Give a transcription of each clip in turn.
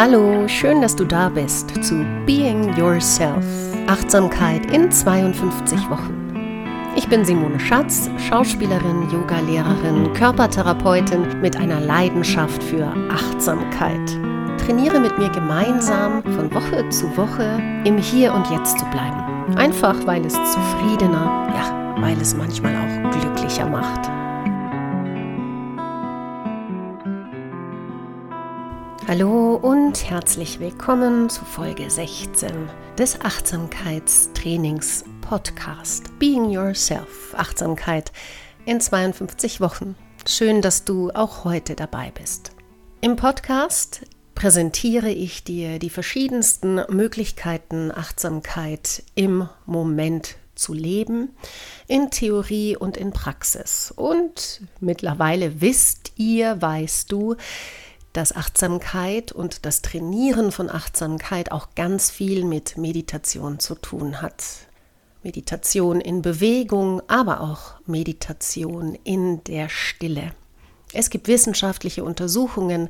Hallo, schön, dass du da bist zu Being Yourself. Achtsamkeit in 52 Wochen. Ich bin Simone Schatz, Schauspielerin, Yogalehrerin, Körpertherapeutin mit einer Leidenschaft für Achtsamkeit. Trainiere mit mir gemeinsam von Woche zu Woche im Hier und Jetzt zu bleiben. Einfach weil es zufriedener, ja, weil es manchmal auch glücklicher macht. Hallo und herzlich willkommen zu Folge 16 des Achtsamkeitstrainings Podcast Being Yourself Achtsamkeit in 52 Wochen. Schön, dass du auch heute dabei bist. Im Podcast präsentiere ich dir die verschiedensten Möglichkeiten Achtsamkeit im Moment zu leben, in Theorie und in Praxis. Und mittlerweile wisst ihr, weißt du, dass Achtsamkeit und das Trainieren von Achtsamkeit auch ganz viel mit Meditation zu tun hat. Meditation in Bewegung, aber auch Meditation in der Stille. Es gibt wissenschaftliche Untersuchungen,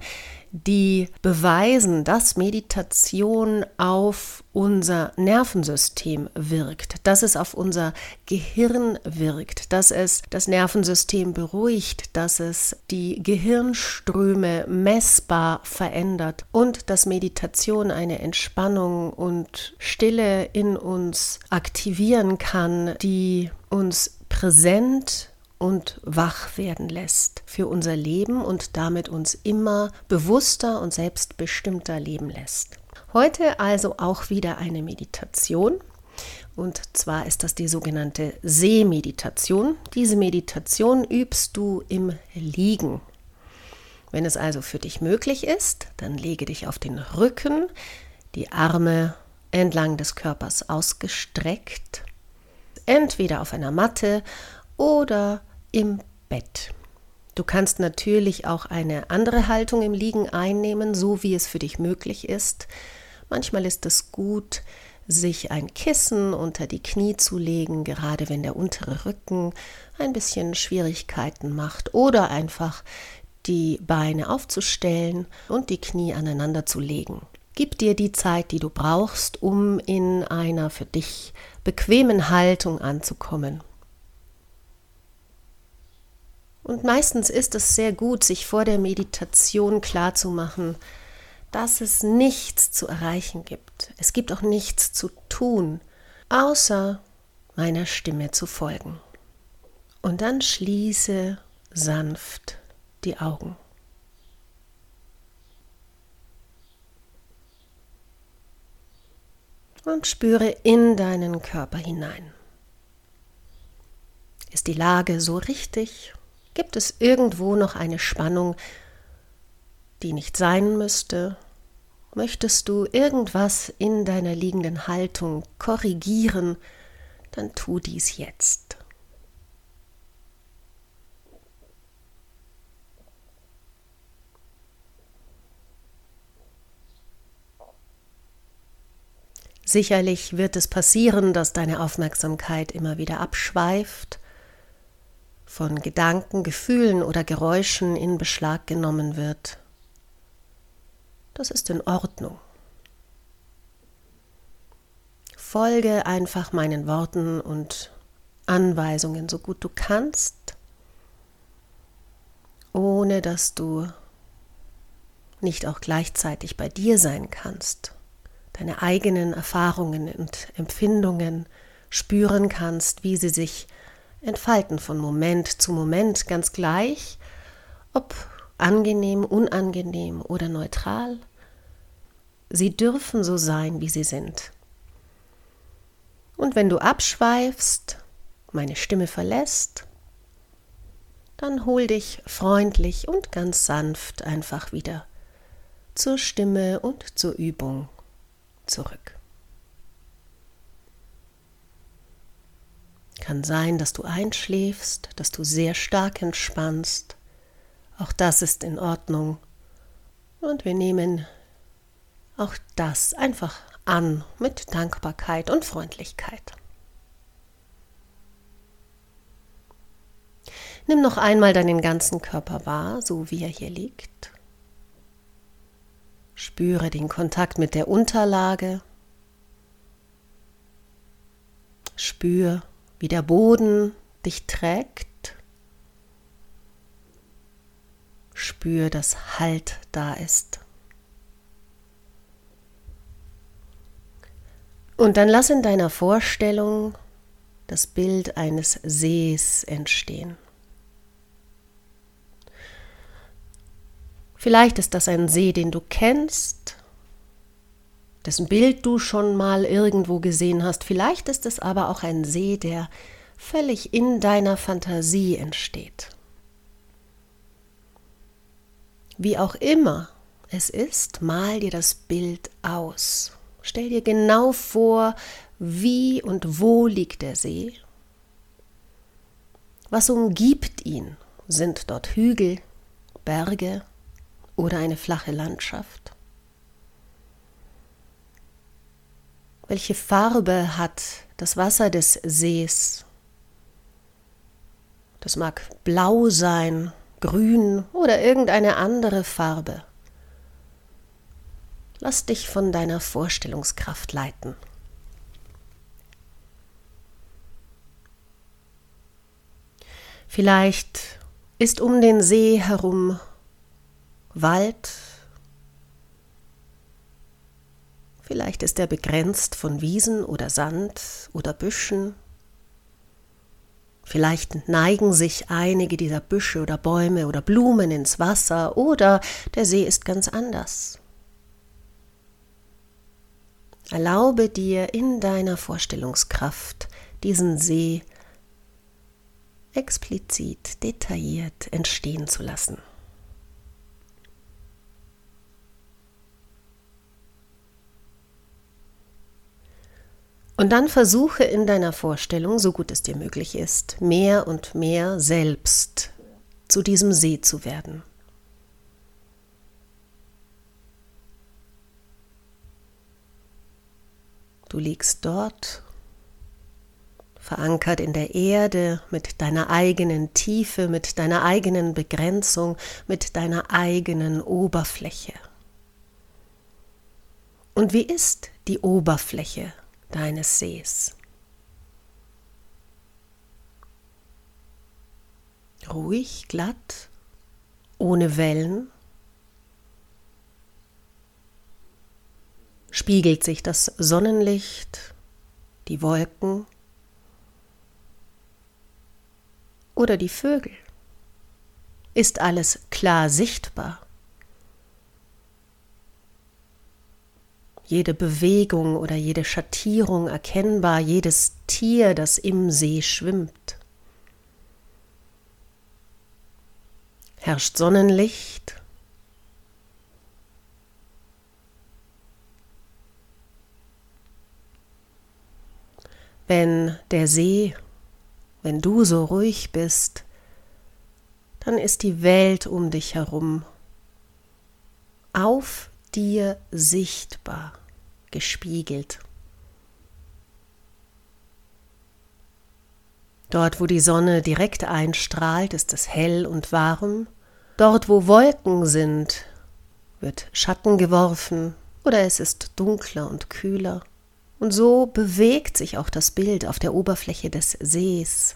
die beweisen, dass Meditation auf unser Nervensystem wirkt, dass es auf unser Gehirn wirkt, dass es das Nervensystem beruhigt, dass es die Gehirnströme messbar verändert und dass Meditation eine Entspannung und Stille in uns aktivieren kann, die uns präsent und wach werden lässt für unser Leben und damit uns immer bewusster und selbstbestimmter leben lässt. Heute also auch wieder eine Meditation. Und zwar ist das die sogenannte Sehmeditation. Diese Meditation übst du im Liegen. Wenn es also für dich möglich ist, dann lege dich auf den Rücken, die Arme entlang des Körpers ausgestreckt, entweder auf einer Matte oder im Bett. Du kannst natürlich auch eine andere Haltung im Liegen einnehmen, so wie es für dich möglich ist. Manchmal ist es gut, sich ein Kissen unter die Knie zu legen, gerade wenn der untere Rücken ein bisschen Schwierigkeiten macht oder einfach die Beine aufzustellen und die Knie aneinander zu legen. Gib dir die Zeit, die du brauchst, um in einer für dich bequemen Haltung anzukommen. Und meistens ist es sehr gut, sich vor der Meditation klarzumachen, dass es nichts zu erreichen gibt. Es gibt auch nichts zu tun, außer meiner Stimme zu folgen. Und dann schließe sanft die Augen. Und spüre in deinen Körper hinein. Ist die Lage so richtig Gibt es irgendwo noch eine Spannung, die nicht sein müsste? Möchtest du irgendwas in deiner liegenden Haltung korrigieren, dann tu dies jetzt. Sicherlich wird es passieren, dass deine Aufmerksamkeit immer wieder abschweift von Gedanken, Gefühlen oder Geräuschen in Beschlag genommen wird. Das ist in Ordnung. Folge einfach meinen Worten und Anweisungen so gut du kannst, ohne dass du nicht auch gleichzeitig bei dir sein kannst, deine eigenen Erfahrungen und Empfindungen spüren kannst, wie sie sich entfalten von Moment zu Moment ganz gleich, ob angenehm, unangenehm oder neutral. Sie dürfen so sein, wie sie sind. Und wenn du abschweifst, meine Stimme verlässt, dann hol dich freundlich und ganz sanft einfach wieder zur Stimme und zur Übung zurück. Kann sein, dass du einschläfst, dass du sehr stark entspannst. Auch das ist in Ordnung. Und wir nehmen auch das einfach an mit Dankbarkeit und Freundlichkeit. Nimm noch einmal deinen ganzen Körper wahr, so wie er hier liegt. Spüre den Kontakt mit der Unterlage. Spür, wie der Boden dich trägt. Spür, dass Halt da ist. Und dann lass in deiner Vorstellung das Bild eines Sees entstehen. Vielleicht ist das ein See, den du kennst, dessen Bild du schon mal irgendwo gesehen hast. Vielleicht ist es aber auch ein See, der völlig in deiner Fantasie entsteht. Wie auch immer es ist, mal dir das Bild aus. Stell dir genau vor, wie und wo liegt der See. Was umgibt ihn? Sind dort Hügel, Berge, oder eine flache Landschaft? Welche Farbe hat das Wasser des Sees? Das mag blau sein, grün oder irgendeine andere Farbe. Lass dich von deiner Vorstellungskraft leiten. Vielleicht ist um den See herum Wald. Vielleicht ist er begrenzt von Wiesen oder Sand oder Büschen. Vielleicht neigen sich einige dieser Büsche oder Bäume oder Blumen ins Wasser oder der See ist ganz anders. Erlaube dir in deiner Vorstellungskraft diesen See explizit, detailliert entstehen zu lassen. Und dann versuche in deiner Vorstellung, so gut es dir möglich ist, mehr und mehr selbst zu diesem See zu werden. Du liegst dort, verankert in der Erde, mit deiner eigenen Tiefe, mit deiner eigenen Begrenzung, mit deiner eigenen Oberfläche. Und wie ist die Oberfläche deines Sees. Ruhig, glatt, ohne Wellen. Spiegelt sich das Sonnenlicht, die Wolken oder die Vögel? Ist alles klar sichtbar? Jede Bewegung oder jede Schattierung erkennbar, jedes Tier, das im See schwimmt. Herrscht Sonnenlicht? Wenn der See, wenn du so ruhig bist, dann ist die Welt um dich herum auf dir sichtbar gespiegelt. Dort, wo die Sonne direkt einstrahlt, ist es hell und warm. Dort, wo Wolken sind, wird Schatten geworfen oder es ist dunkler und kühler. Und so bewegt sich auch das Bild auf der Oberfläche des Sees.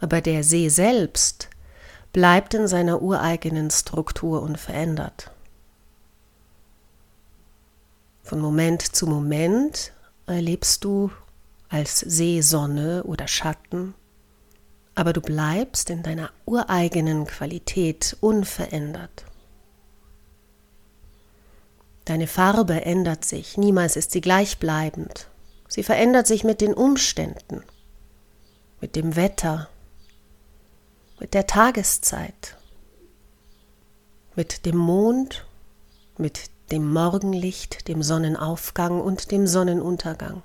Aber der See selbst bleibt in seiner ureigenen Struktur unverändert. Von Moment zu Moment erlebst du als See Sonne oder Schatten, aber du bleibst in deiner ureigenen Qualität unverändert. Deine Farbe ändert sich, niemals ist sie gleichbleibend. Sie verändert sich mit den Umständen, mit dem Wetter, mit der Tageszeit, mit dem Mond, mit dem Morgenlicht, dem Sonnenaufgang und dem Sonnenuntergang.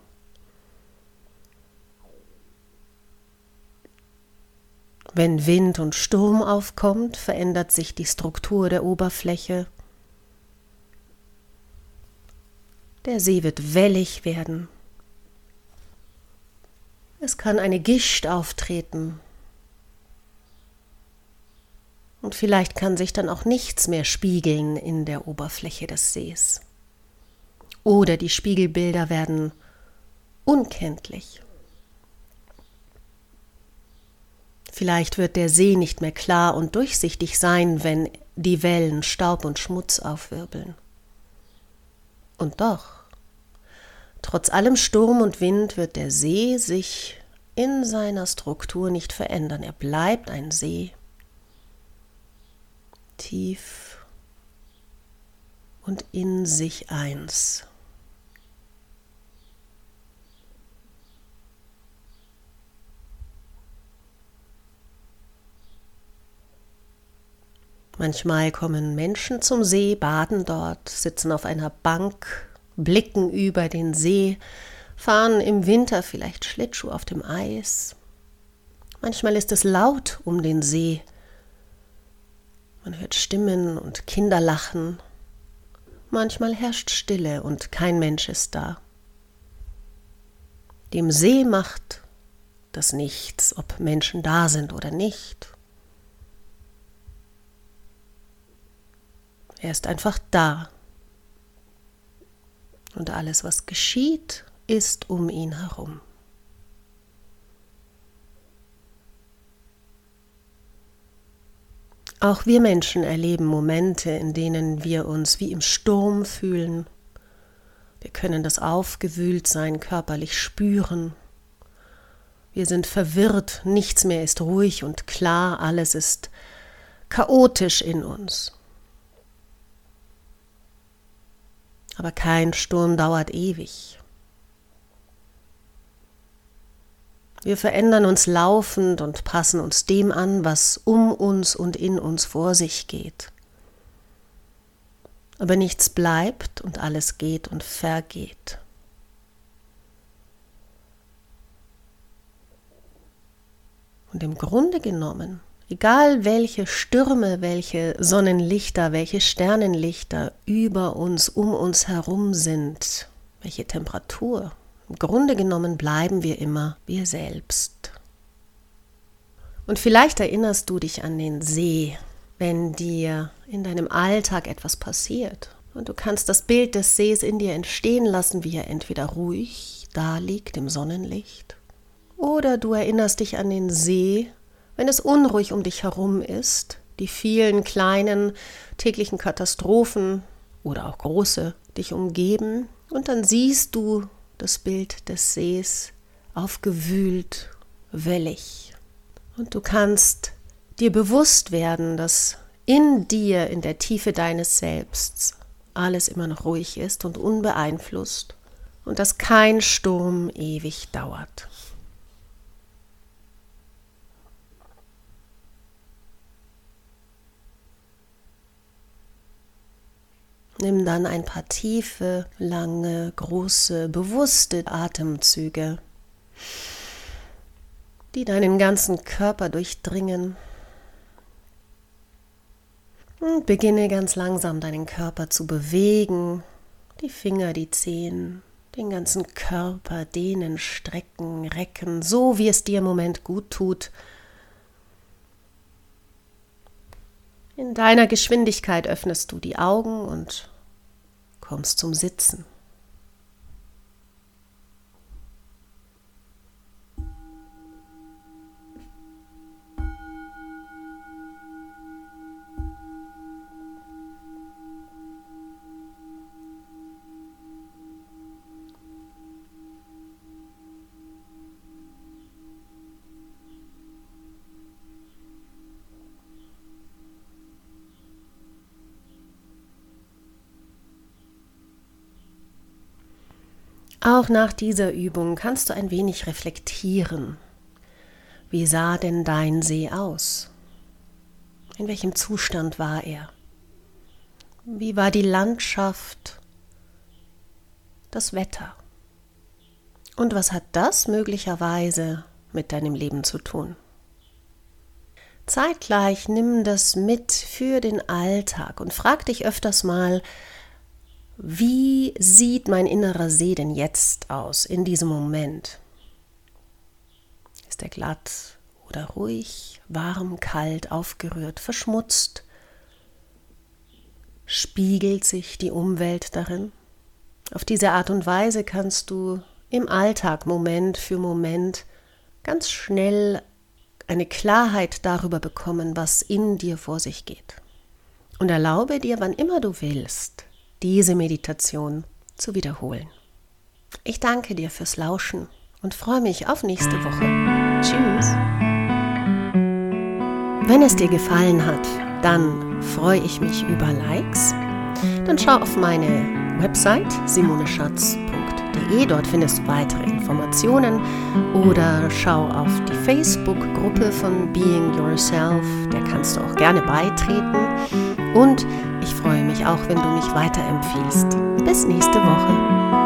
Wenn Wind und Sturm aufkommt, verändert sich die Struktur der Oberfläche. Der See wird wellig werden. Es kann eine Gischt auftreten. Und vielleicht kann sich dann auch nichts mehr spiegeln in der Oberfläche des Sees. Oder die Spiegelbilder werden unkenntlich. Vielleicht wird der See nicht mehr klar und durchsichtig sein, wenn die Wellen Staub und Schmutz aufwirbeln. Und doch, trotz allem Sturm und Wind wird der See sich in seiner Struktur nicht verändern. Er bleibt ein See, tief und in sich eins. Manchmal kommen Menschen zum See, baden dort, sitzen auf einer Bank, blicken über den See, fahren im Winter vielleicht Schlittschuh auf dem Eis. Manchmal ist es laut um den See. Man hört Stimmen und Kinder lachen. Manchmal herrscht Stille und kein Mensch ist da. Dem See macht das nichts, ob Menschen da sind oder nicht. Er ist einfach da. Und alles, was geschieht, ist um ihn herum. Auch wir Menschen erleben Momente, in denen wir uns wie im Sturm fühlen. Wir können das Aufgewühltsein körperlich spüren. Wir sind verwirrt, nichts mehr ist ruhig und klar, alles ist chaotisch in uns. aber kein Sturm dauert ewig. Wir verändern uns laufend und passen uns dem an, was um uns und in uns vor sich geht. Aber nichts bleibt und alles geht und vergeht. Und im Grunde genommen Egal welche Stürme, welche Sonnenlichter, welche Sternenlichter über uns, um uns herum sind, welche Temperatur, im Grunde genommen bleiben wir immer wir selbst. Und vielleicht erinnerst du dich an den See, wenn dir in deinem Alltag etwas passiert. Und du kannst das Bild des Sees in dir entstehen lassen, wie er entweder ruhig da liegt im Sonnenlicht, oder du erinnerst dich an den See, wenn es unruhig um dich herum ist, die vielen kleinen täglichen Katastrophen oder auch große dich umgeben, und dann siehst du das Bild des Sees aufgewühlt, wellig. Und du kannst dir bewusst werden, dass in dir, in der Tiefe deines Selbsts, alles immer noch ruhig ist und unbeeinflusst und dass kein Sturm ewig dauert. Nimm dann ein paar tiefe, lange, große, bewusste Atemzüge, die deinen ganzen Körper durchdringen. Und beginne ganz langsam deinen Körper zu bewegen, die Finger, die Zehen, den ganzen Körper dehnen, strecken, recken, so wie es dir im Moment gut tut. In deiner Geschwindigkeit öffnest du die Augen und kommst zum Sitzen. Auch nach dieser Übung kannst du ein wenig reflektieren. Wie sah denn dein See aus? In welchem Zustand war er? Wie war die Landschaft, das Wetter? Und was hat das möglicherweise mit deinem Leben zu tun? Zeitgleich nimm das mit für den Alltag und frag dich öfters mal, wie sieht mein innerer See denn jetzt aus, in diesem Moment? Ist er glatt oder ruhig, warm, kalt, aufgerührt, verschmutzt? Spiegelt sich die Umwelt darin? Auf diese Art und Weise kannst du im Alltag Moment für Moment ganz schnell eine Klarheit darüber bekommen, was in dir vor sich geht. Und erlaube dir, wann immer du willst, diese Meditation zu wiederholen. Ich danke dir fürs Lauschen und freue mich auf nächste Woche. Tschüss. Wenn es dir gefallen hat, dann freue ich mich über Likes. Dann schau auf meine Website simoneschatz.de. Dort findest du weitere Informationen oder schau auf die Facebook-Gruppe von Being Yourself. Der kannst du auch gerne beitreten. Und ich freue mich auch, wenn du mich weiterempfiehlst. Bis nächste Woche.